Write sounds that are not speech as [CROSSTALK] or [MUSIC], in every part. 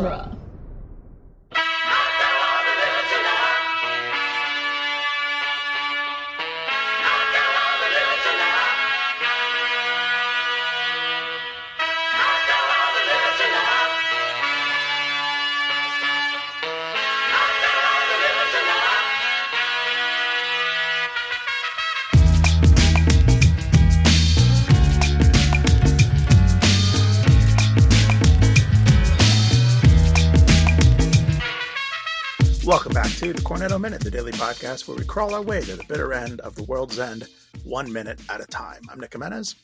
genre. Cornetto Minute, the daily podcast where we crawl our way to the bitter end of the world's end, one minute at a time. I'm Nick Jimenez.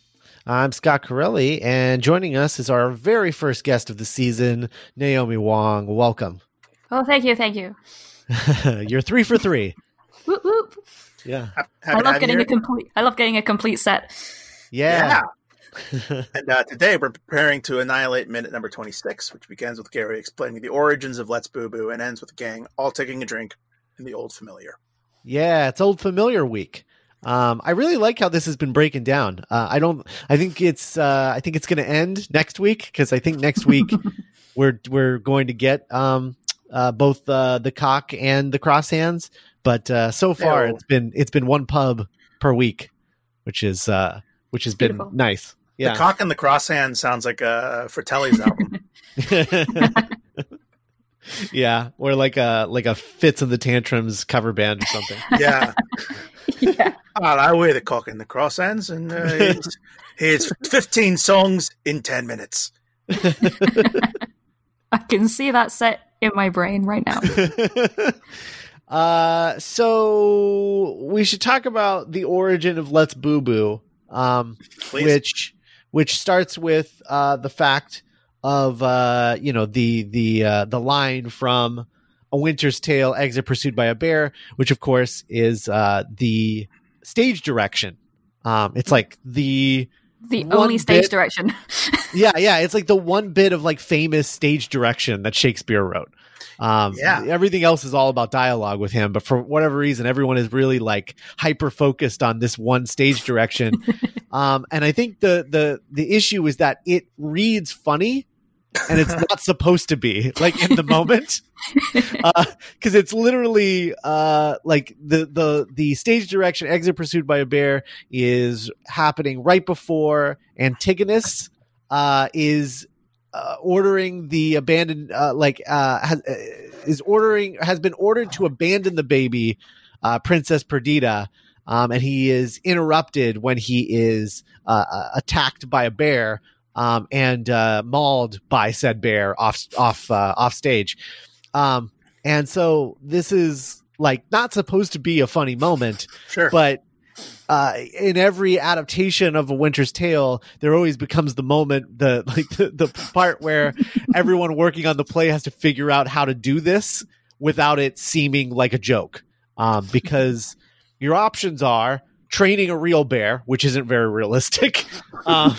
I'm Scott Corelli, and joining us is our very first guest of the season, Naomi Wong. Welcome. Oh, thank you, thank you. [LAUGHS] You're three for three. Whoop, whoop. Yeah. Ha- I love getting here. a complete. I love getting a complete set. Yeah. [LAUGHS] And uh, today we're preparing to annihilate minute number 26, which begins with Gary explaining the origins of Let's Boo Boo and ends with the gang all taking a drink in the old familiar. yeah, it's old familiar week. Um, I really like how this has been breaking down. Uh, I don't. I think it's. Uh, I think it's going to end next week because I think next week [LAUGHS] we're we're going to get um, uh, both uh, the cock and the cross hands. But uh, so far, it's been it's been one pub per week, which is uh, which has been nice. Yeah. The cock and the cross hand sounds like a Fratelli's album. [LAUGHS] [LAUGHS] yeah, or like a like a Fitz and the Tantrums cover band or something. [LAUGHS] yeah. yeah. Well, I wear the cock and the cross hands, and uh, here's, [LAUGHS] here's 15 songs in 10 minutes. [LAUGHS] I can see that set in my brain right now. uh, so we should talk about the origin of Let's Boo Boo, um, Please. which which starts with uh, the fact of uh, you know the the uh, the line from A Winter's Tale: Exit Pursued by a Bear, which of course is uh, the stage direction. Um, it's like the The only stage bit- direction. [LAUGHS] yeah, yeah. It's like the one bit of like famous stage direction that Shakespeare wrote. Um, Yeah. Everything else is all about dialogue with him, but for whatever reason, everyone is really like hyper focused on this one stage direction. [LAUGHS] um, and I think the the the issue is that it reads funny. And it's not supposed to be like in the moment. [LAUGHS] Because it's literally uh like the the the stage direction exit pursued by a bear is happening right before antigonus uh is uh, ordering the abandoned uh, like uh has, uh, is ordering has been ordered to abandon the baby uh princess perdita um and he is interrupted when he is uh, uh, attacked by a bear um, and uh, mauled by said bear off off uh, off stage. Um, and so this is like not supposed to be a funny moment, Sure. but uh, in every adaptation of a Winter's Tale, there always becomes the moment, the [LAUGHS] like the, the part where everyone working on the play has to figure out how to do this without it seeming like a joke, um, because your options are training a real bear, which isn't very realistic. [LAUGHS] Um,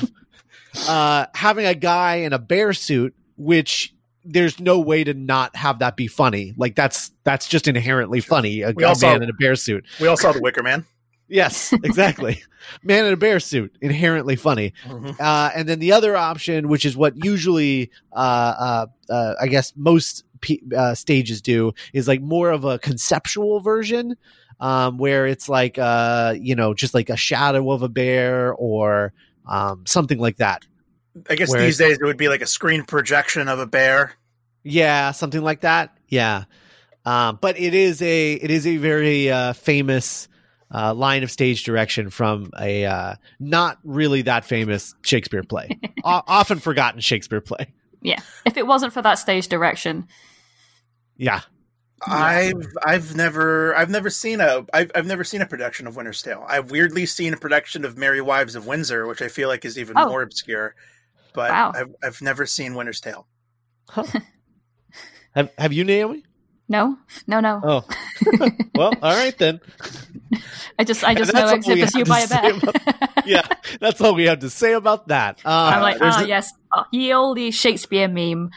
uh, having a guy in a bear suit, which there's no way to not have that be funny. Like that's that's just inherently funny. A, a also- man in a bear suit. we all saw The Wicker Man. [LAUGHS] Yes, exactly. [LAUGHS] man in a bear suit, inherently funny. Mhm. Uh, and then the other option, which is what usually, uh, uh, uh, I guess most p- uh, stages do, is like more of a conceptual version, um, where it's like, uh, you know, just like a shadow of a bear or um, something like that. I guess Whereas- these days it would be like a screen projection of a bear. Yeah, something like that. Yeah, um, but it is a it is a very uh, famous uh, line of stage direction from a uh, not really that famous Shakespeare play, [LAUGHS] o- often forgotten Shakespeare play. yeah. If it wasn't for that stage direction, Yeah, I've I've never I've never seen a I've I've never seen a production of Winter's Tale. I've weirdly seen a production of Merry Wives of Windsor, which I feel like is even Oh. more obscure. But Wow. I've I've never seen Winter's Tale. [LAUGHS] have have you, Naomi? no, no, no. Oh, [LAUGHS] well, all right then. [LAUGHS] I just, I just That's know all exit we have to by a say bear. Yeah, that's all we have to say about that. I'm Uh, like, there's ah, the- yes, oh, ye olde Shakespeare meme.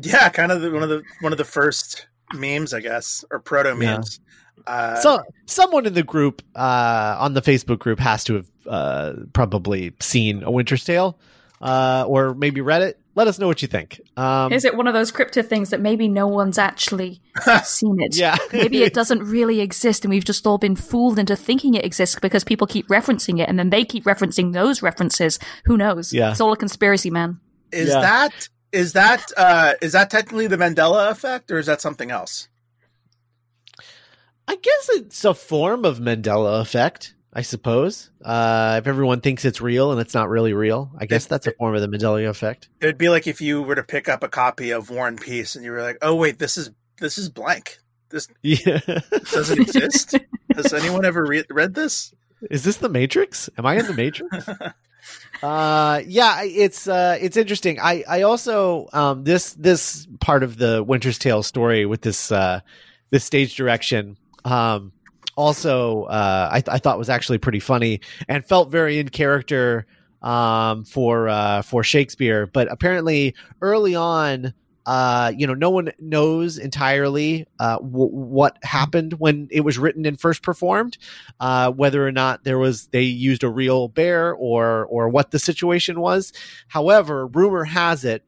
Yeah, kind of the, one of the one of the first memes, I guess, or proto memes. Uh, so someone in the group uh, on the Facebook group has to have uh, probably seen a Winter's Tale. uh, or maybe read it, let us know what you think. Um, Is it one of those cryptid things that maybe no one's actually [LAUGHS] seen it? yeah, Maybe it [LAUGHS] doesn't really exist and we've just all been fooled into thinking it exists because people keep referencing it and then they keep referencing those references. Who knows? Yeah. It's all a conspiracy, man. Is Yeah. that is that uh, is that technically the Mandela effect, or is that something else? I guess it's a form of Mandela effect. I suppose uh, if everyone thinks it's real and it's not really real, I guess that's a form of the Mandela effect. It'd be like if you were to pick up a copy of War and Peace, and you were like, "Oh wait, this is this is blank. This [LAUGHS] Yeah, doesn't exist. Has anyone ever re- read this?" is this the Matrix? Am I in the Matrix? [LAUGHS] uh yeah it's uh it's interesting. I i also um this this part of the winter's tale story with this uh this stage direction um also uh i, th- I thought was actually pretty funny and felt very in character um for uh for shakespeare. But apparently early on uh, you know, no one knows entirely uh, w- what happened when it was written and first performed uh, whether or not there was they used a real bear or or what the situation was. However, rumor has it.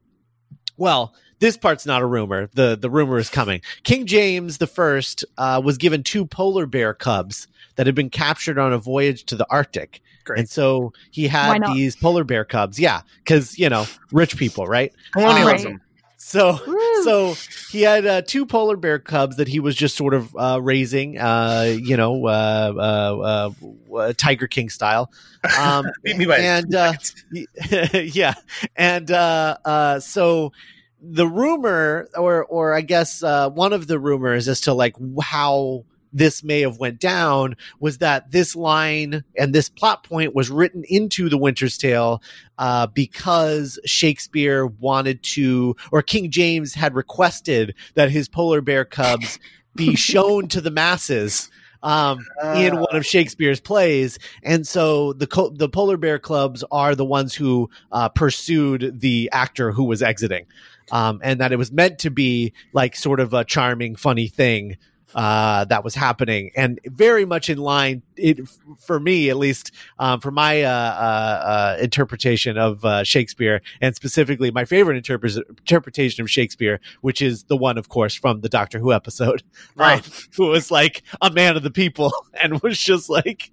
Well, this part's not a rumor. the The rumor is coming. King James the First uh, was given two polar bear cubs that had been captured on a voyage to the Arctic. Great. And so he had these polar bear cubs. Yeah, because you know, rich people, right? Colonialism. So Woo. so he had uh, two polar bear cubs that he was just sort of uh, raising, uh, you know, uh, uh, uh, uh, Tiger King style. Um, [LAUGHS] Beat me by and [LAUGHS] uh, [LAUGHS] yeah, and uh, uh, so the rumor, or or I guess uh, one of the rumors as to like how this may have went down was that this line and this plot point was written into the Winter's Tale uh, because Shakespeare wanted to, or King James had requested that his polar bear cubs be [LAUGHS] shown to the masses um, in Uh, one of Shakespeare's plays, and so the co- the polar bear clubs are the ones who uh, pursued the actor who was exiting, um, and that it was meant to be like sort of a charming, funny thing uh, that was happening, and very much in line. It for me, at least, um, for my uh, uh, uh, interpretation of uh, Shakespeare, and specifically my favorite interpre- interpretation of Shakespeare, which is the one, of course, from the Doctor Who episode, [LAUGHS] Right. um, who was like a man of the people [LAUGHS] and was just like,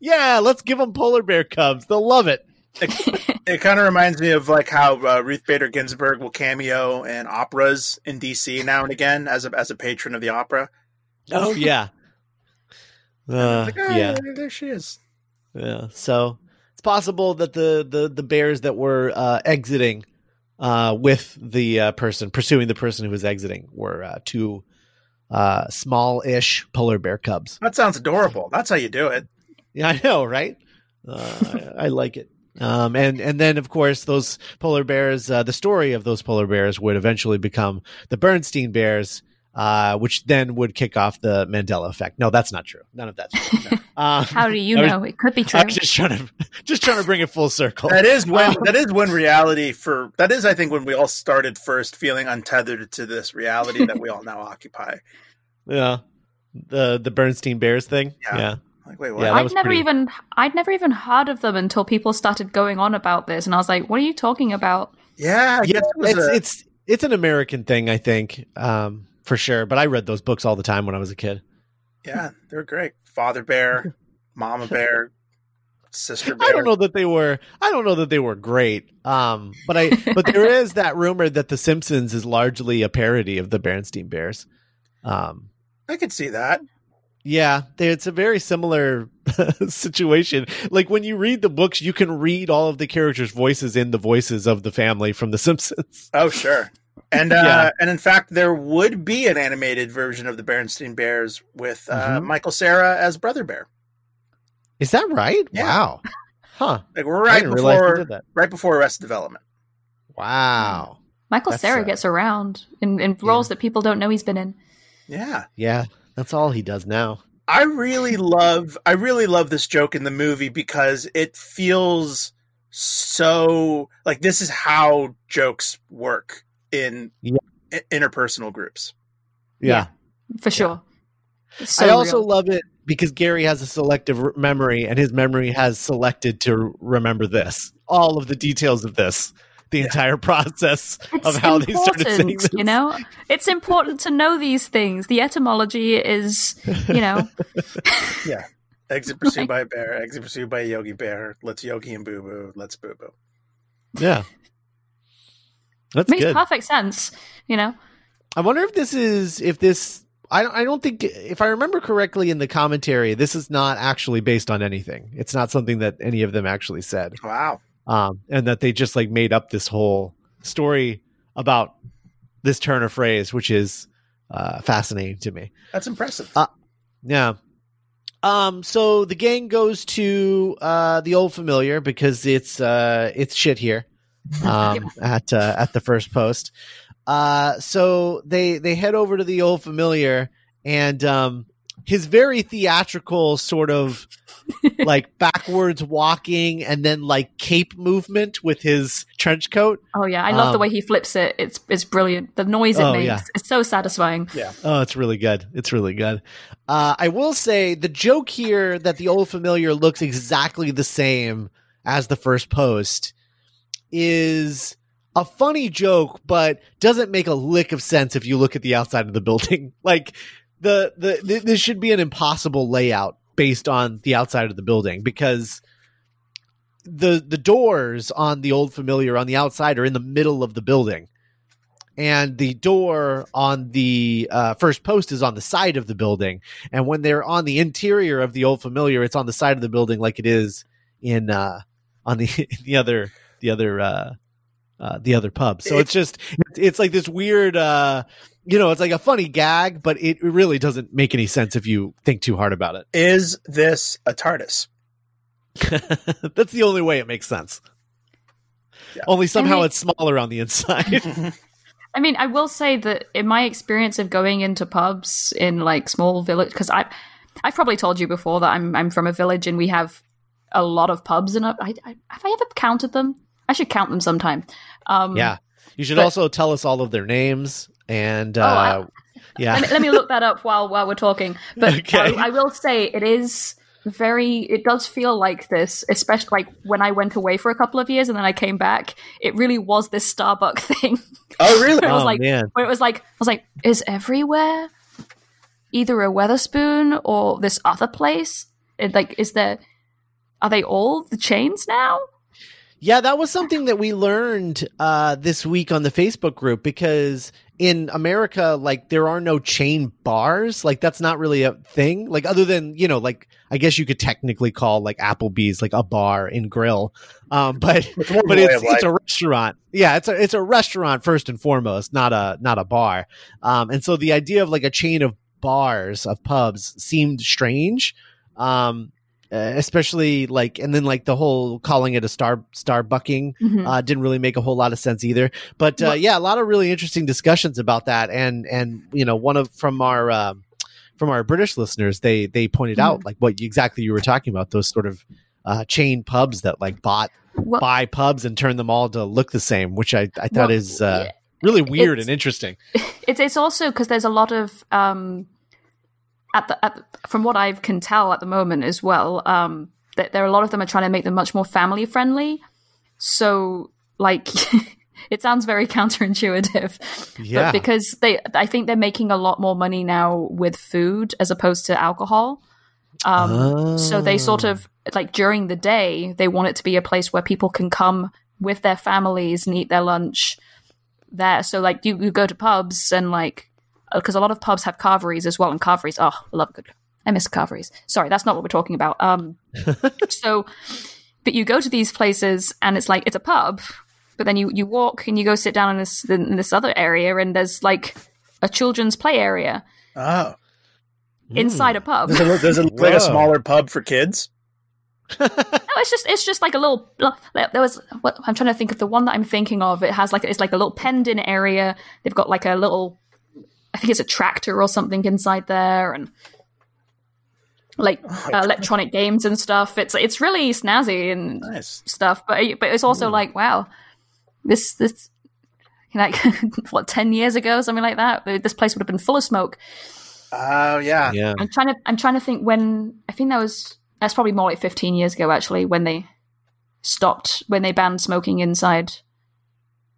"Yeah, let's give them polar bear cubs. They'll love it." It kind of reminds me of like how uh, Ruth Bader Ginsburg will cameo in operas in DC now and again as a as a patron of the opera. Oh yeah, uh, Like, ah, yeah. there she is. Yeah. So it's possible that the the the bears that were uh, exiting uh, with the uh, person pursuing the person who was exiting were uh, two uh, small-ish polar bear cubs. That sounds adorable. That's how you do it. Yeah, I know, right? Uh, I, I like it. Um, and and then of course those polar bears. Uh, the story of those polar bears would eventually become the Bernstein Bears. Uh, which then would kick off the Mandela effect. No, that's not true. None of that's true. No. [LAUGHS] Um, How do you was- know? It could be true. I was just trying to [LAUGHS] just trying to bring it full circle. That is when Um, that is when reality for that is I think when we all started first feeling untethered to this reality that we all now [LAUGHS] occupy. Yeah. The the Bernstein Bears thing. Yeah. Yeah. Like wait, what? Yeah, I'd never pretty- even I'd never even heard of them until people started going on about this, and I was like, "What are you talking about?" yeah, Yeah, it it's a- it's it's an American thing, I think, um, for sure. But I read those books all the time when I was a kid. yeah, they're great. Father bear, [LAUGHS] mama bear, sister bear. I don't know that they were. I don't know that they were great. Um, but I [LAUGHS] but there is that rumor that The Simpsons is largely a parody of the Bernstein Bears. Um, I could see that. Yeah, it's a very similar [LAUGHS] situation. Like when you read the books, you can read all of the characters' voices in the voices of the family from The [LAUGHS] Simpsons. Oh, sure. And uh, Yeah. and in fact, there would be an animated version of the Bernstein Bears with uh, Mhm. Michael Cera as Brother Bear. Is that right? Yeah. Wow. Huh. Like right didn't realize they before right before Arrested Development. Wow. Michael That's, Cera uh, gets around in, in roles that people don't know he's been in. Yeah. Yeah, that's all he does now. I really love I really love this joke in the movie because it feels so like this is how jokes work in Yeah. i- interpersonal groups. Yeah. for sure. It's so I also real. love it. because Gary has a selective re- memory, and his memory has selected to remember this, all of the details of this, the entire process It's of how they started saying this. You know, it's important to know these things. The etymology is, you know, [LAUGHS] Yeah. Exit [LAUGHS] pursued by a bear. Exit pursued by a Yogi Bear. Let's Yogi and Boo Boo. Let's Boo Boo. Yeah, that's makes good. perfect sense. You know, I wonder if this is if this. I don't, I don't think if I remember correctly in the commentary, this is not actually based on anything. It's not something that any of them actually said, Wow. Um, and that they just like made up this whole story about this turn of phrase, which is uh, fascinating to me. That's impressive. Uh, Yeah. Um. So the gang goes to uh, the old familiar because it's uh, it's shit here. Um. [LAUGHS] At uh, at the first post. Uh. So they they head over to the old familiar and um his very theatrical sort of [LAUGHS] like backwards walking and then like cape movement with his trench coat. oh yeah, I love the Um, way he flips it. It's it's brilliant. The noise it Oh, makes, yeah. it's so satisfying. Yeah. Oh, it's really good. It's really good. Uh, I will say the joke here that the old familiar looks exactly the same as the first post is a funny joke, but doesn't make a lick of sense if you look at the outside of the building. [LAUGHS] Like the the th- this should be an impossible layout based on the outside of the building because the the doors on the old familiar on the outside are in the middle of the building and the door on the uh, first post is on the side of the building. And when they're on the interior of the old familiar, it's on the side of the building, like it is in uh, on the [LAUGHS] the other the other uh, uh, the other pub. So it's just it's, it's like this weird. Uh, you know, it's like a funny gag, but it really doesn't make any sense if you think too hard about it. Is this a TARDIS? [LAUGHS] That's the only way it makes sense. Yeah. Only somehow I- it's smaller on the inside. [LAUGHS] [LAUGHS] I mean, I will say that in my experience of going into pubs in like small village, because I, I've probably told you before that I'm I'm from a village and we have a lot of pubs and I, I, have I ever counted them? I should count them sometime. Um, yeah. You should But- also tell us all of their names and Oh, uh, I- [LAUGHS] yeah. let, me, let me look that up while while we're talking. But Okay. I, I will say it is very. It does feel like this, especially like when I went away for a couple of years and then I came back. It really was this Starbucks [LAUGHS] thing. Oh, really? I was oh like- man. where it was like I was like, is everywhere either a Wetherspoon or this other place? It, like, is there? Are they all the chains now? Yeah, that was something that we learned uh, this week on the Facebook group because in America, like there are no chain bars. Like that's not really a thing. Like other than you know, like I guess you could technically call like Applebee's like a bar in grill, um, [LAUGHS] but It's but a it's it's a restaurant. Yeah, it's a it's a restaurant first and foremost, not a not a bar. Um, and so the idea of like a chain of bars of pubs seemed strange. Um, especially like and then like the whole calling it a star starbucking Mhm. uh, didn't really make a whole lot of sense either. But uh, Well- yeah, a lot of really interesting discussions about that, and and you know one of from our um, from our British listeners, they they pointed Mm-hmm. out like what exactly you were talking about those sort of uh, chain pubs that like bought Well- buy pubs and turn them all to look the same, which I I thought Well, is uh, yeah. really weird It's- and interesting. [LAUGHS] It's it's also because there's a lot of um, at the, at the from what I can tell at the moment as well. Um, that there are a lot of them are trying to make them much more family friendly. So like. [LAUGHS] It sounds very [LAUGHS] counterintuitive, Yeah. but because they, I think they're making a lot more money now with food as opposed to alcohol. Um, So they sort Oh. of like during the day, they want it to be a place where people can come with their families and eat their lunch there. So like you, you go to pubs and like because a lot of pubs have carveries as well, and carveries. Oh, I love a good. I miss carveries. Sorry, that's not what we're talking about. Um, [LAUGHS] so, but you go to these places and it's like it's a pub, but then you you walk and you go sit down in this in this other area and there's like a children's play area Oh, inside a pub. there's a, there's a, like Whoa. a smaller pub for kids. [LAUGHS] No, it's just it's just like a little. There was what I'm trying to think of the one that I'm thinking of. It has like it's like a little penned in area. They've got like a little, I think it's a tractor or something inside there, and like uh, electronic games and stuff. It's it's really snazzy and Nice. stuff, but but it's also like wow, this this like [LAUGHS] what ten years ago something like that. This place would have been full of smoke. Oh yeah. Yeah. I'm trying to I'm trying to think when I think that was that's probably more like 15 years ago actually when they stopped when they banned smoking inside.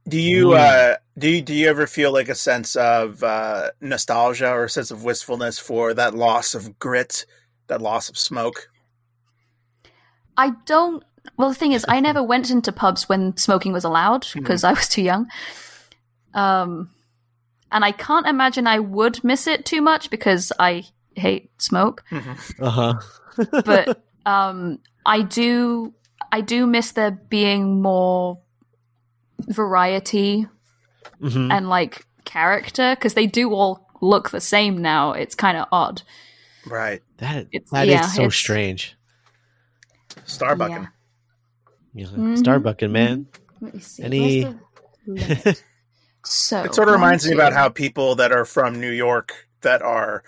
Do you Mm. uh do you, do you ever feel like a sense of uh, nostalgia or a sense of wistfulness for that loss of grit, that loss of smoke? I don't. Well, the thing is, I never [LAUGHS] went into pubs when smoking was allowed because I was too young. Um, and I can't imagine I would miss it too much because I hate smoke. Uh huh. [LAUGHS] But um, I do. I do miss there being more variety hmm and like character because they do all look the same now. It's kind of odd. Right. That It's- that is yeah, so it's- strange. Starbucking. Yeah. Mhm. Starbucking, man. Let me see. Any- Where's the link? [LAUGHS] so It sort of reminds me about how people that are from New York that are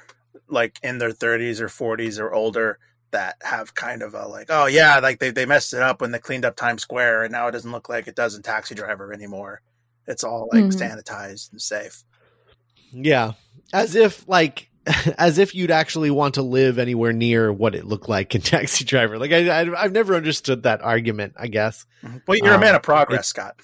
like in their 30s or 40s or older that have kind of a like, oh yeah, like they, they messed it up when they cleaned up Times Square and now it doesn't look like it does in Taxi Driver anymore. It's all like Mhm. sanitized and safe. Yeah. As if like [LAUGHS] as if you'd actually want to live anywhere near what it looked like in [LAUGHS] Taxi Driver. Like I, I I've never understood that argument, I guess. Well, you're a Um, man of progress, it's- Scott.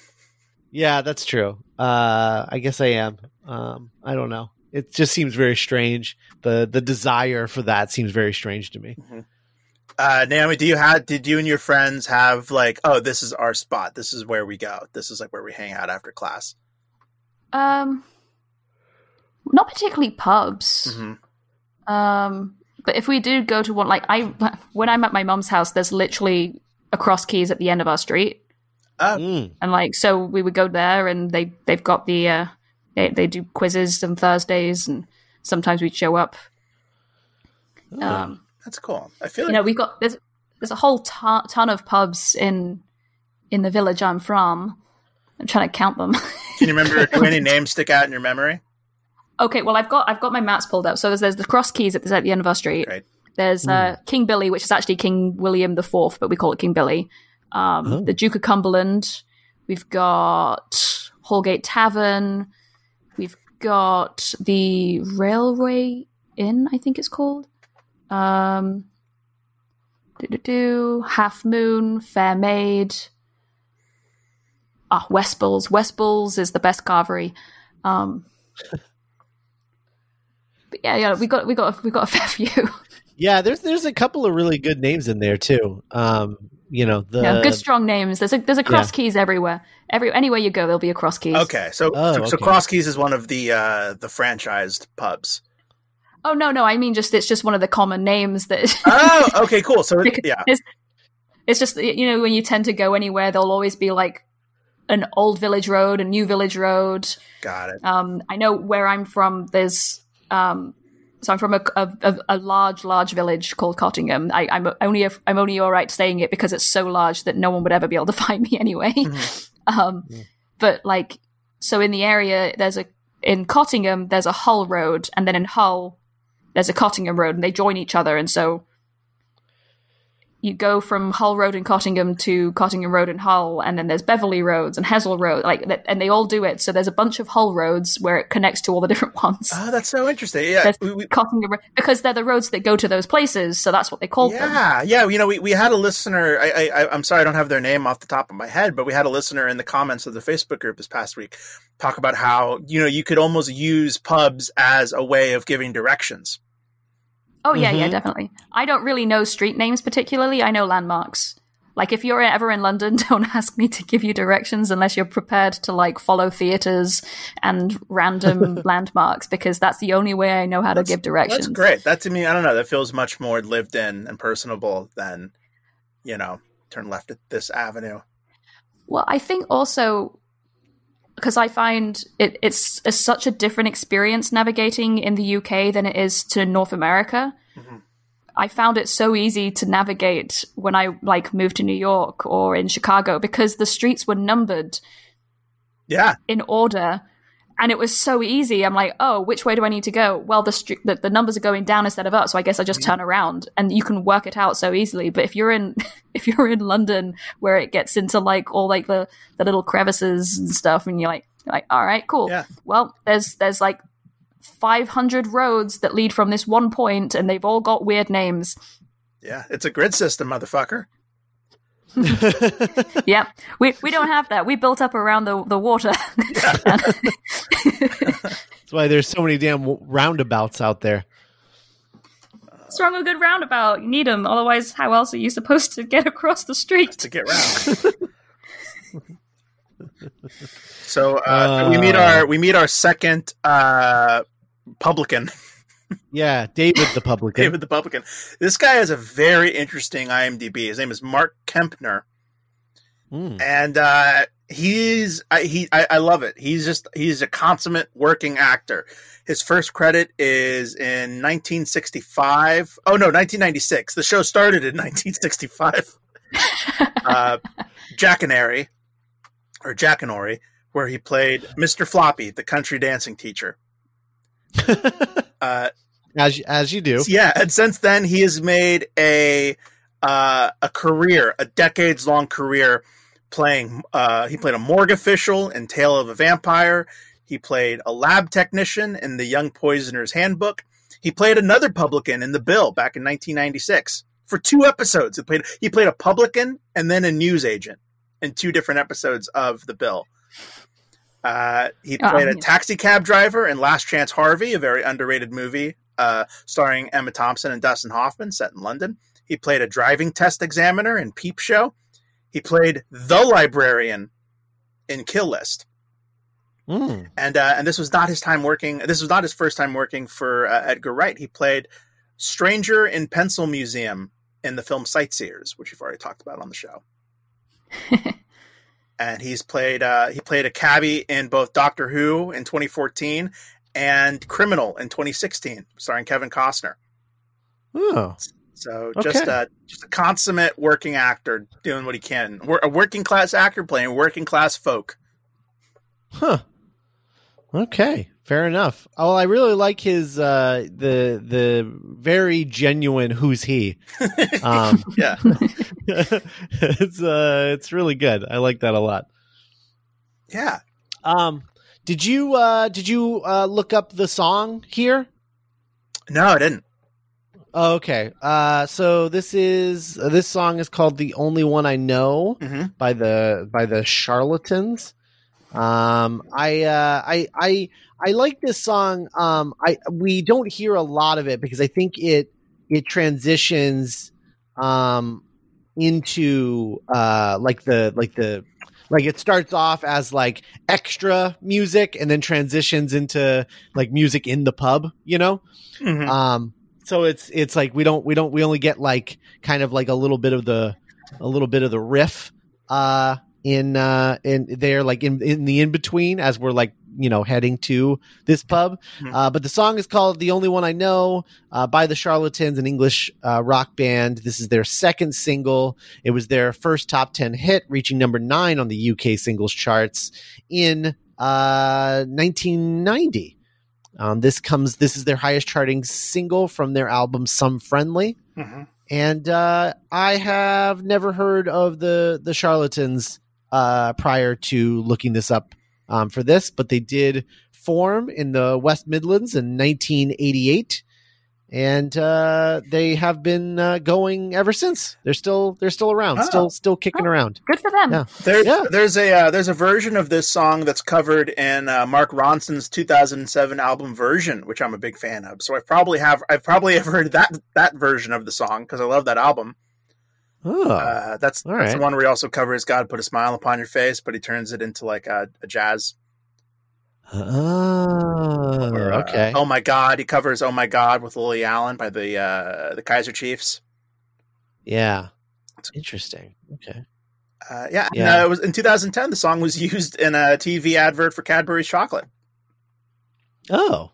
Yeah, that's true. Uh I guess I am. Um I don't know. It just seems very strange. The the desire for that seems very strange to me. Uh, Naomi, do you have did you and your friends have like, oh, this is our spot. This is where we go. This is like where we hang out after class. Um, not particularly pubs. hmm Um, but if we do go to one, like I, when I'm at my mom's house, there's literally a cross keys at the end of our street, Oh, Mm. and like so we would go there, and they they've got the uh, they they do quizzes on Thursdays, and sometimes we'd show up. Um, that's cool. I feel you like know, we've got there's there's a whole ton, ton of pubs in in the village I'm from. I'm trying to count them. [LAUGHS] can you remember do any [LAUGHS] names stick out in your memory? Okay, well, I've got I've got my maps pulled up. So there's, there's the cross keys at the, at the end of our street. Great. There's uh, King Billy, which is actually King William the Fourth, but we call it King Billy. Um, Oh. The Duke of Cumberland. We've got Hallgate Tavern. We've got the Railway Inn, I think it's called. Um, do do do. Half Moon, Fair Maid. Ah, West Bulls. West Bulls is the best carvery. Um, [LAUGHS] but yeah, yeah, we got we got we got a fair [LAUGHS] few. Yeah, there's there's a couple of really good names in there too. Um, you know, the yeah, good strong names. There's a there's a cross Yeah. keys everywhere. Every anywhere you go, there'll be a cross keys. Okay, so Oh, so, so. Cross Keys is one of the uh, the franchised pubs. Oh no, no, I mean just it's just one of the common names that. Oh, [LAUGHS] okay, cool. So it, yeah, it's, it's just you know when you tend to go anywhere, there'll always be like an old village road, a new village road. got it. Um, I know where I'm from. There's um, so I'm from a, a, a- a large, large village called Cottingham. I, I'm only I'm only all right saying it because it's so large that no one would ever be able to [LAUGHS] find me anyway. um, but like, so in the area, there's a in Cottingham, there's a Hull road, and then in Hull, there's a Cottingham road, and they join each other, and so you go from Hull Road in Cottingham to Cottingham Road in Hull, and then there's Beverley Roads and Hessle Road, like, that- and they all do it. So there's a bunch of Hull roads where it connects to all the [LAUGHS] different ones. Oh, that's so interesting. Yeah, we, we, Cottingham because they're the roads that go to those places, so that's what they called them. yeah, yeah. You know, we, we had a listener. I I- I'm sorry, I don't have their name off the top of my head, but we had a listener in the comments of the Facebook group this past week talk about how you know you could almost use pubs as a way of giving directions. Oh yeah, yeah, Mhm. definitely. I don't really know street names particularly. I know landmarks. Like if you're ever in London, [LAUGHS] don't ask me to give you directions unless you're prepared to like follow theaters and random [LAUGHS] landmarks because that's the only way I know how to give directions. That's great. That to me, I don't know. That feels much more lived in and personable than you know, turn left at this avenue. Well, I think also because I find it, it's, it's such a different experience navigating in the UK than it is to North America. Mhm. I found it so easy to navigate when I like moved to New York or in Chicago because the streets were numbered Yeah, in order and it was so easy. I'm like, oh, which way do I need to go? Well, the street, the, the numbers are going down instead of up, so I guess I just mm. turn around, and you can work it out so easily. But if you're in, [LAUGHS] if you're in London, where it gets into like all like the the little crevices and mm. stuff, and you're like, you're like, all right, cool. Yeah. Well, there's there's like 500 roads that lead from this one point, and they've all got weird names. Yeah, it's a grid system, motherfucker. [LAUGHS] Yep, we we don't have that. We built up around the the water. That's why there's so many damn roundabouts out there. What's wrong with a good roundabout? You need them, otherwise, how else are you supposed to get across the street? to get round. [LAUGHS] so uh, we meet our we meet our second uh, publican, Yeah, David the publican. David the publican. This guy has a very interesting IMDb. His name is Mark Kempner, Mm. and uh, he's I, he I, I love it. He's just he's a consummate working actor. His first credit is in 1965. Oh no, 1996. The show started in [LAUGHS] 1965. [LAUGHS] uh, Jackanary or Jackanori, where he played Mr. Floppy, the country dancing teacher. [LAUGHS] Uh, as as you do. yeah, and since then he has made a uh, a career, a decades long career playing. Uh, he played a morgue official in Tale of a Vampire. He played a lab technician in The Young Poisoner's Handbook. He played another publican in The Bill back in 1996 for two episodes. He played he played a publican and then a news agent in two different episodes of The Bill. Uh, he Oh, played a taxi cab driver in Last Chance Harvey, a very underrated movie uh, starring Emma Thompson and Dustin Hoffman, set in London. He played a driving test examiner in Peep Show. He played the librarian in Kill List, Mm. and uh, and this was not his time working. This was not his first time working for uh, Edgar Wright. He played Stranger in Pencil Museum in the film Sightseers, which we've already talked about on the show. [LAUGHS] and he's played uh, he played a cabbie in both Doctor Who in 2014 and Criminal in 2016, starring Kevin Costner. Oh. So just Okay. a just a consummate working actor doing what he can. We're a working class actor playing working class folk. Huh. Okay. Fair enough. Oh, I really like his uh the the very genuine who's he. [LAUGHS] Um Yeah, [LAUGHS] it's uh it's really good. I like that a lot. yeah. Um did you uh did you uh look up the song here? No, I didn't. Oh, okay. Uh so this is uh, this song is called The Only One I Know hmm by the by the Charlatans. Um I uh I I I like this song. Um I we don't hear a lot of it because I think it it transitions um into uh like the like the like it starts off as like extra music and then transitions into like music in the pub, you know? hmm Um, so it's it's like we don't we don't we only get like kind of like a little bit of the a little bit of the riff uh in uh in there like in in the in between as we're like you know heading to this pub. Mhm. uh but the song is called the only one i know uh by the charlatans an english uh rock band. This is their second single. It was their first top 10 hit reaching number 9 on the uk singles charts in uh 1990 um, this comes. This is their highest charting single from their album "Some Friendly," hmm and uh, I have never heard of the the Charlatans uh, prior to looking this up um, for this, but they did form in the West Midlands in 1988, and uh, they have been uh, going ever since. They're still they're still around, Oh. still still kicking Oh. around. Good for them. Yeah. There's Yeah. there's a uh, there's a version of this song that's covered in uh, Mark Ronson's 2007 album version, which I'm a big fan of. So I probably have I've probably have heard that that version of the song because I love that album. Oh, Uh, that's, all that's the one where he also covers "God Put a Smile Upon Your Face," but he turns it into like a, a jazz. oh, or, uh, okay. oh my God! He covers "Oh My God" with Lily Allen by the uh, the Kaiser Chiefs. Yeah, it's interesting. Okay. Uh, yeah, and, Yeah. uh, it was in 2010. The song was used in a TV advert for Cadbury's chocolate. Oh.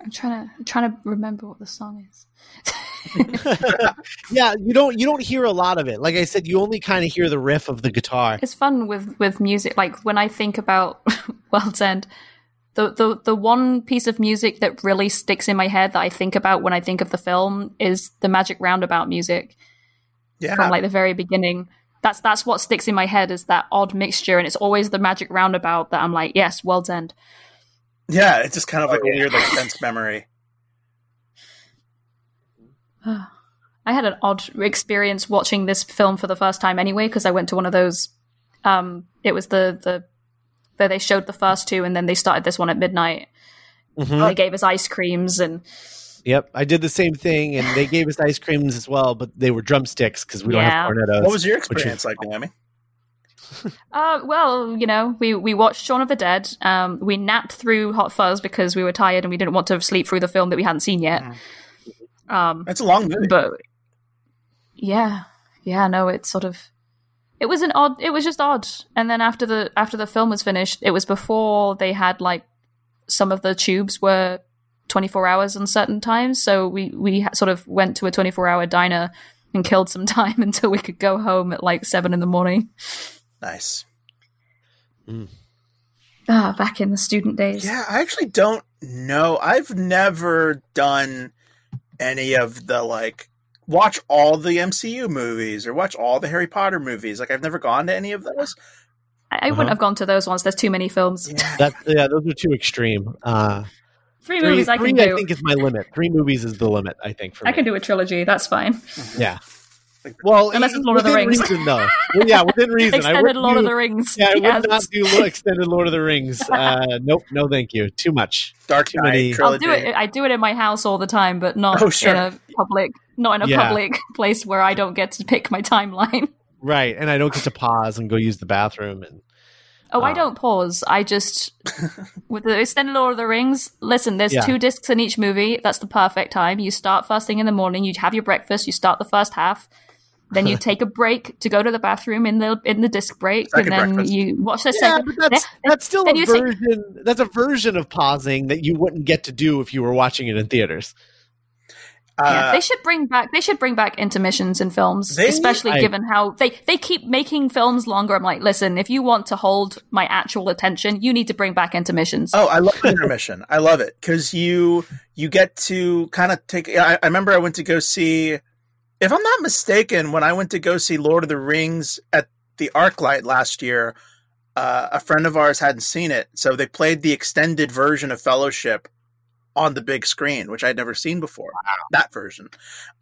I'm trying to I'm trying to remember what the song is. [LAUGHS] [LAUGHS] yeah, you don't you don't hear a lot of it. Like I said, you only kind of hear the riff of the guitar. it's fun with with music. Like when I think about [LAUGHS] World's End, the the the one piece of music that really sticks in my head that I think about when I think of the film is the Magic Roundabout music Yeah, from like the very beginning. That's that's what sticks in my head is that odd mixture, and it's always the Magic Roundabout that I'm like, yes, World's End. Yeah, it's just kind of like a oh, weird like sense memory. I had an odd experience watching this film for the first time anyway because I went to one of those. Um, it was the the where they showed the first two and then they started this one at midnight. Mhm. They gave us ice creams and Yep, I did the same thing, and they gave us ice creams as well, but they were drumsticks because we don't have cornettos. What was your which is- experience like, Naomi? [LAUGHS] Uh, well, you know, we, we watched Shaun of the Dead. Um, we napped through Hot Fuzz because we were tired and we didn't want to sleep through the film that we hadn't seen yet. Um, It's a long movie. but yeah, yeah, no, it's sort of it was an odd. It was just odd. And then after the after the film was finished, it was before they had like some of the tubes were 24 hours on certain times. So we we sort of went to a 24 hour diner and killed some [LAUGHS] time until we could go home at like seven in the morning. nice. Ah, back in the student days. Yeah, I actually don't know. I've never done any of the like watch all the MCU movies or watch all the Harry Potter movies. Like I've never gone to any of those. I, I wouldn't Uh-huh. have gone to those ones. There's too many films. Yeah. [LAUGHS] That, yeah, those are too extreme. Uh, Three, three, movies I three, can do. I think is my limit. Three movies is the limit. I think for I me. can do a trilogy. That's fine. Yeah. Well, Unless it's Lord of the within Rings. reason, though. Well, yeah, within [LAUGHS] reason. I Extended wouldn't Lord of the Rings. Yeah, I Yes. would not do extended Lord of the Rings. [LAUGHS] Uh, nope, no, thank you. Too much. Dark Too Knight many- I'll do it. I do it in my house all the time, but not Oh, sure. in a public, not in a Yeah. public [LAUGHS] place where I don't get to pick my timeline. Right, and I don't get to pause and go use the bathroom. And Oh, I Ah. don't pause. I just with the extended Lord of the Rings. Listen, there's Yeah. two discs in each movie. That's the perfect time. You start first thing in the morning. You have your breakfast. You start the first half. Then you [LAUGHS] take a break to go to the bathroom in the in the disc break, Second and then breakfast. you watch the yeah, second. but that's then- that's still then a you take- version. That's a version of pausing that you wouldn't get to do if you were watching it in theaters. Yeah, Uh, they should bring back they should bring back intermissions in films, They- especially I- given how they they keep making films longer. I'm like, listen, if you want to hold my actual attention, you need to bring back intermissions. Oh, I love [LAUGHS] intermission. I love it because you you get to kind of take. I, I remember I went to go see, if I'm not mistaken, when I went to go see Lord of the Rings at the ArcLight last year, uh, a friend of ours hadn't seen it, so they played the extended version of Fellowship on the big screen, which I'd never seen before. That version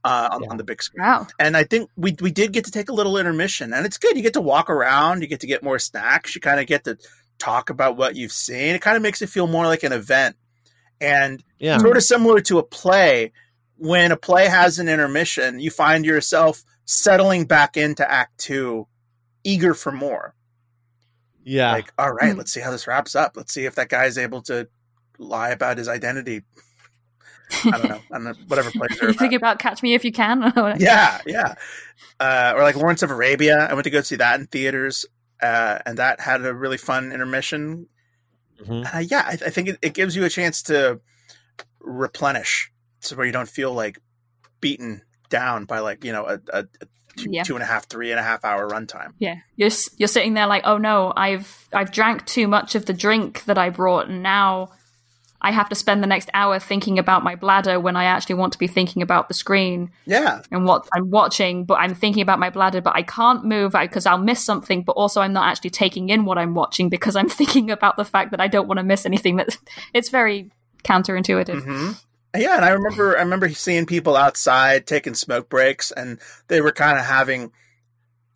uh, on, Yeah. on the big screen Wow. and I think we we did get to take a little intermission, and it's good. You get to walk around, you get to get more snacks, you kind of get to talk about what you've seen. It kind of makes it feel more like an event, and Yeah, sort of similar to a play. When a play has an intermission, you find yourself settling back into Act Two, eager for more. yeah. Like, all right, Hmm. let's see how this wraps up. Let's see if that guy is able to lie about his identity. I don't know. I don't know whatever plays are you about. think about Catch Me If You Can? [LAUGHS] yeah, yeah. Uh, or like Lawrence of Arabia. I went to go see that in theaters, uh, and that had a really fun intermission. Mhm. Uh, yeah, I, I think it, it gives you a chance to replenish, so where you don't feel like beaten down by like you know a, a, a two, Yeah. two and a half, three and a half hour runtime. Yeah, you're you're sitting there like, oh no, I've I've drank too much of the drink that I brought, and now I have to spend the next hour thinking about my bladder when I actually want to be thinking about the screen Yeah, and what I'm watching. But I'm thinking about my bladder, but I can't move because I'll miss something. But also, I'm not actually taking in what I'm watching because I'm [LAUGHS] thinking about the fact that I don't want to miss anything. That it's very counterintuitive. hmm Yeah, and I remember I remember seeing people outside taking smoke breaks, and they were kind of having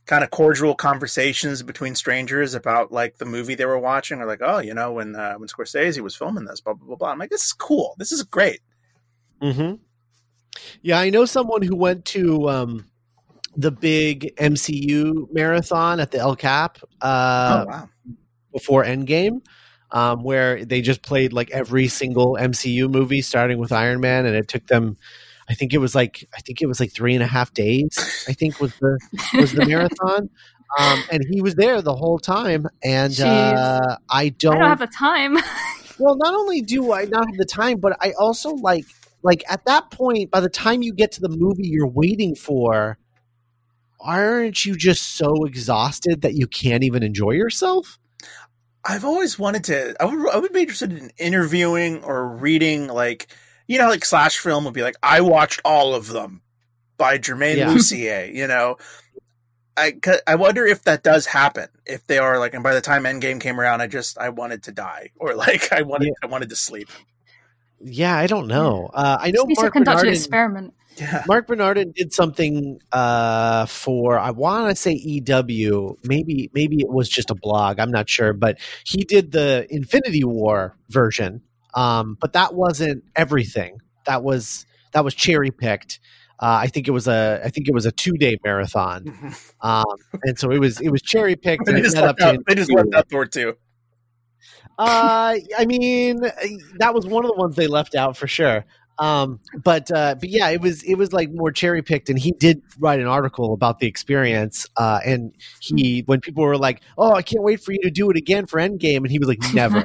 kind of cordial conversations between strangers about like the movie they were watching, or like, oh, you know, when uh, when Scorsese was filming this, blah blah blah blah. I'm like, this is cool. This is great. hmm Yeah, I know someone who went to um, the big MCU marathon at the El Cap uh, oh wow, before Endgame, um, where they just played like every single MCU movie, starting with Iron Man, and it took them. I think it was like I think it was like three and a half days. I think was the was the marathon, um, and he was there the whole time. And uh, I don't. I don't have the time. [LAUGHS] Well, not only do I not have the time, but I also like like at that point, by the time you get to the movie you're waiting for, aren't you just so exhausted that you can't even enjoy yourself? I've always wanted to. I would, I would be interested in interviewing or reading, like you know, like slash film would be like, I watched all of them by Germain Yeah. Lussier. You know, I I wonder if that does happen. If they are like, and by the time Endgame came around, I just I wanted to die, [LAUGHS] or like I wanted Yeah. I wanted to sleep. Yeah, I don't know. Uh, I know Needs to Mark conduct an Bernardin, experiment. Yeah. Mark Bernardin did something uh, for I want to say EW. Maybe maybe it was just a blog. I'm not sure, but he did the Infinity War version. Um, but that wasn't everything. That was that was cherry picked. Uh, I think it was a I think it was a two day marathon, [LAUGHS] um, and so it was it was cherry picked. they just left up to out, they just left out Thor two. Uh, I mean, that was one of the ones they left out for sure. Um, but uh, but yeah, it was it was like more cherry picked, and he did write an article about the experience. Uh, and he when people were like, "Oh, I can't wait for you to do it again for Endgame," and he was like, [LAUGHS] "Never,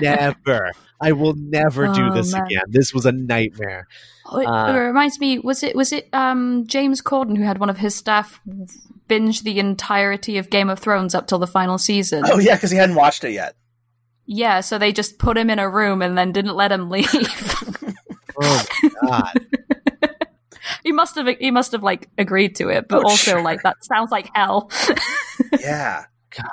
never, I will never do Oh, this man. again. This was a nightmare." Oh, it, Uh, it reminds me. Was it was it um, James Corden who had one of his staff binge the entirety of Game of Thrones up till the final season? Oh yeah, because he hadn't watched it yet. Yeah, so they just put him in a room and then didn't let him [LAUGHS] leave. Oh my god! [LAUGHS] he must have he must have like agreed to it, but Oh, also sure. like that sounds like hell. [LAUGHS] Yeah. God.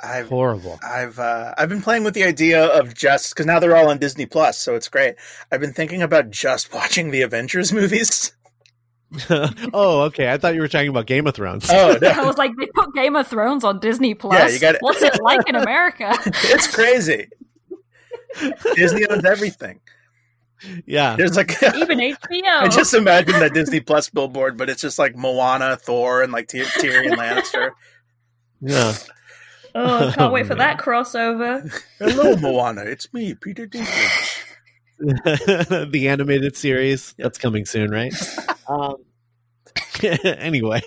I've Horrible. I've uh, I've been playing with the idea of just because now they're all on Disney Plus, so it's great. I've been thinking about just watching the Avengers movies. [LAUGHS] oh, okay. I thought you were talking about Game of Thrones. Oh no. I was like, they put Game of Thrones on Disney Plus. Yeah, you gotta- What's it like in America? it's crazy. Disney owns everything. Yeah. There's like [LAUGHS] Even HBO. I just imagine that Disney Plus billboard, but it's just like Moana, Thor, and like Ty- Tyrion [LAUGHS] Lannister. Yeah. oh, can't [LAUGHS] wait for that crossover. Hello, Moana. It's me, Peter Dinklage. the animated series Yep. that's coming soon, right? um, anyway,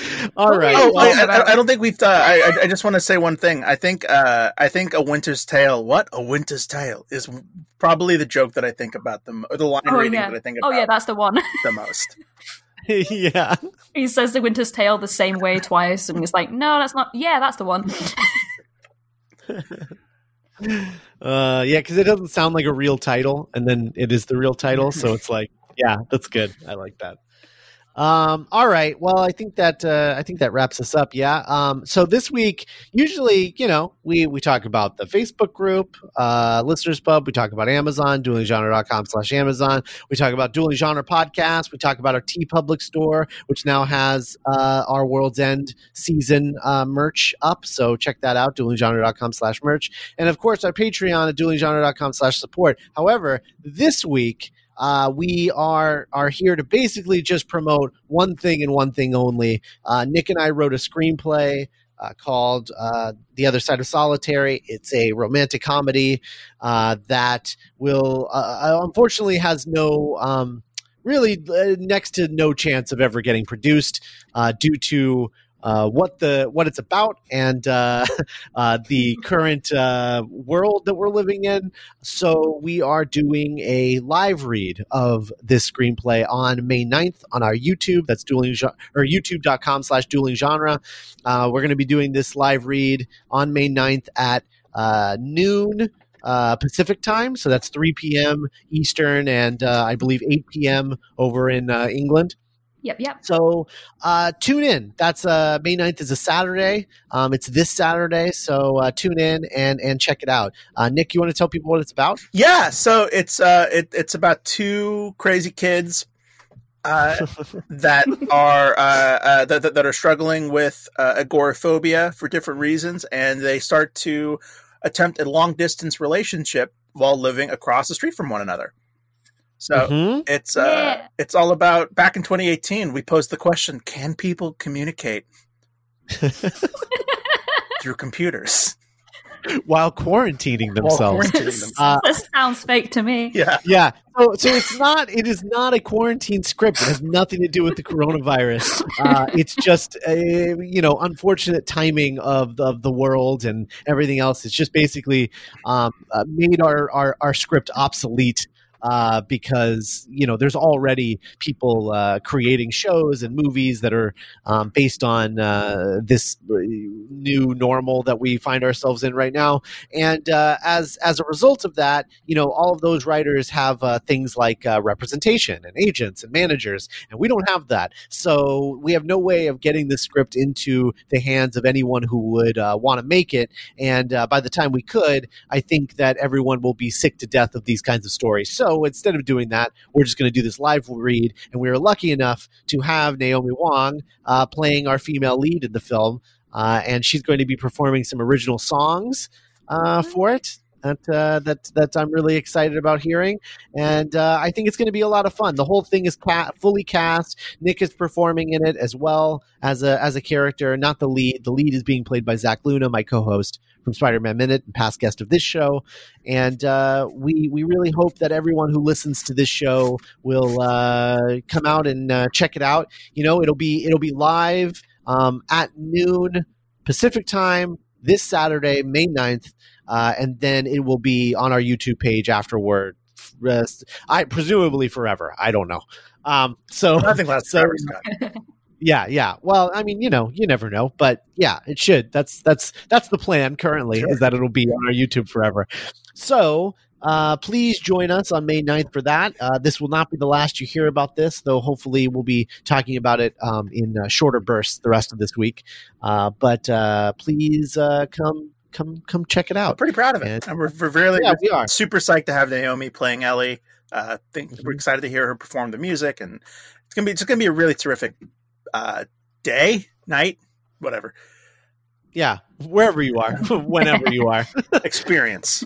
[LAUGHS] all What were right. you Oh, well, I, I, I don't think we've. Uh, I, I- I just want to say one thing. I think. Uh, I think a Winter's Tale. What a Winter's Tale is probably the joke that I think about the mo- or the line Oh, reading yeah. that I think about. Oh yeah, that's the one. [LAUGHS] the most. [LAUGHS] yeah, he says the Winter's Tale the same way twice, and he's like, "No, that's not. Yeah, that's the one." uh, yeah, because it doesn't sound like a real title, and then it is the real title, so it's like, yeah, that's good. I like that. Um, all right. Well, I think that uh, I think that wraps us up. Yeah. Um, so this week, usually, you know, we we talk about the Facebook group, uh, listeners pub. We talk about Amazon, duelinggenre.com slash Amazon. We talk about dueling genre podcast. We talk about our TeePublic store, which now has uh, our World's End season uh, merch up. So check that out, duelinggenre.com slash merch. And of course, our Patreon at duelinggenre.com slash support. However, this week, uh, we are are here to basically just promote one thing and one thing only. Uh, Nick and I wrote a screenplay uh, called uh, "The Other Side of Solitary." It's a romantic comedy uh, that will, uh, unfortunately, has no. Um, Really, next to no chance of ever getting produced due to uh, what the what it's about and uh, [LAUGHS] uh, the current uh, world that we're living in. So we are doing a live read of this screenplay on May 9th on our YouTube. That's dueling or youtube.com slash dueling genre. Uh, we're going to be doing this live read on May 9th at uh, noon. Pacific time, so that's 3 p.m. Eastern, and I believe 8 p.m. over in England. Yep, yep. So uh, tune in. That's uh, May 9th is a Saturday. Um, it's this Saturday, so uh, tune in and and check it out. Uh, Nick, you want to tell people what it's about? Yeah, so it's uh, it, it's about two crazy kids uh, [LAUGHS] that are uh, uh, that, that that are struggling with uh, agoraphobia for different reasons, and they start to attempt a long distance relationship while living across the street from one another. So Mhm. it's uh, Yeah. it's all about. Back in 2018, we posed the question: Can people communicate [LAUGHS] through computers? While quarantining While themselves. quarantining [LAUGHS] them. Uh, this sounds fake to me. Yeah, yeah. So, so it's not. It is not a quarantine script. It has nothing to do with the coronavirus. Uh, it's just a you know unfortunate timing of the, of the world and everything else. It's just basically um, uh, made our, our our script obsolete uh, because you know there's already people uh, creating shows and movies that are um, based on uh, this new normal that we find ourselves in right now. And uh, as as a result of that, you know, all of those writers have uh, things like uh, representation and agents and managers, and we don't have that. So we have no way of getting the script into the hands of anyone who would want to make it. And by the time we could, I think that everyone will be sick to death of these kinds of stories. So instead of doing that, we're just going to do this live read, and we were lucky enough to have Naomi Wong uh, playing our female lead in the film, uh, and she's going to be performing some original songs uh, for it. That, uh, that that I'm really excited about hearing, and uh, I think it's going to be a lot of fun. The whole thing is ca- fully cast. Nick is performing in it as well as a as a character, not the lead. The lead is being played by Zach Luna, my co-host from Spider-Man Minute and past guest of this show. And uh, we we really hope that everyone who listens to this show will uh, come out and uh, check it out. You know, it'll be it'll be live um, at noon Pacific time this Saturday, May 9th. Uh, and then it will be on our YouTube page afterward. Rest, I presumably forever. I don't know. Um, so Nothing lasts so- forever, Scott. [LAUGHS] yeah, yeah. Well, I mean, you know, you never know, but yeah, it should. That's that's that's the plan currently Sure. is that it'll be on our YouTube forever. So, uh, please join us on May 9th for that. Uh, this will not be the last you hear about this, though. Hopefully, we'll be talking about it um, in uh, shorter bursts the rest of this week. Uh, but uh, please uh, come come come check it out. pretty proud of it. And- And we're, we're really Yeah, we are. super psyched to have Naomi playing Ellie. Uh, think we're Mhm. excited to hear her perform the music, and it's gonna be it's gonna be a really terrific uh, day, night, whatever Yeah, wherever you are, [LAUGHS] whenever you are. [LAUGHS] experience.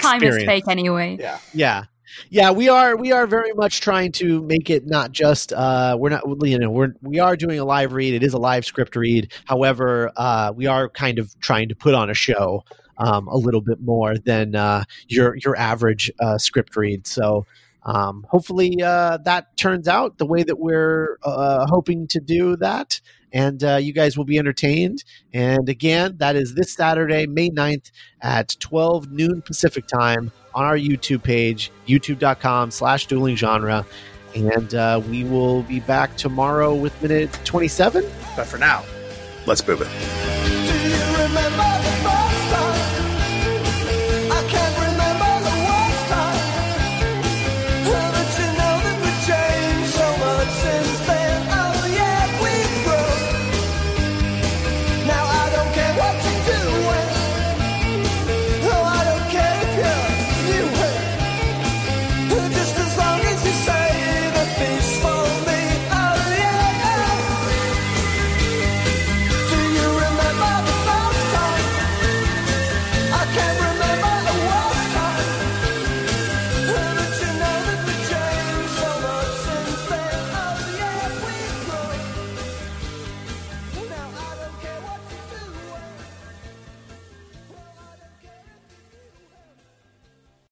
Time is fake anyway. Yeah, yeah. Yeah we are we are very much trying to make it not just uh we're not you know we're we are doing a live read. It is a live script read. However uh we are kind of trying to put on a show um a little bit more than uh your your average uh script read. So um hopefully uh that turns out the way that we're uh hoping to do that and uh, you guys will be entertained. And again, that is this Saturday, May 9th at 12 noon Pacific time on our YouTube page, youtube.com slash dueling genre. And uh, we will be back tomorrow with minute 27. but for now, let's move it. Do you remember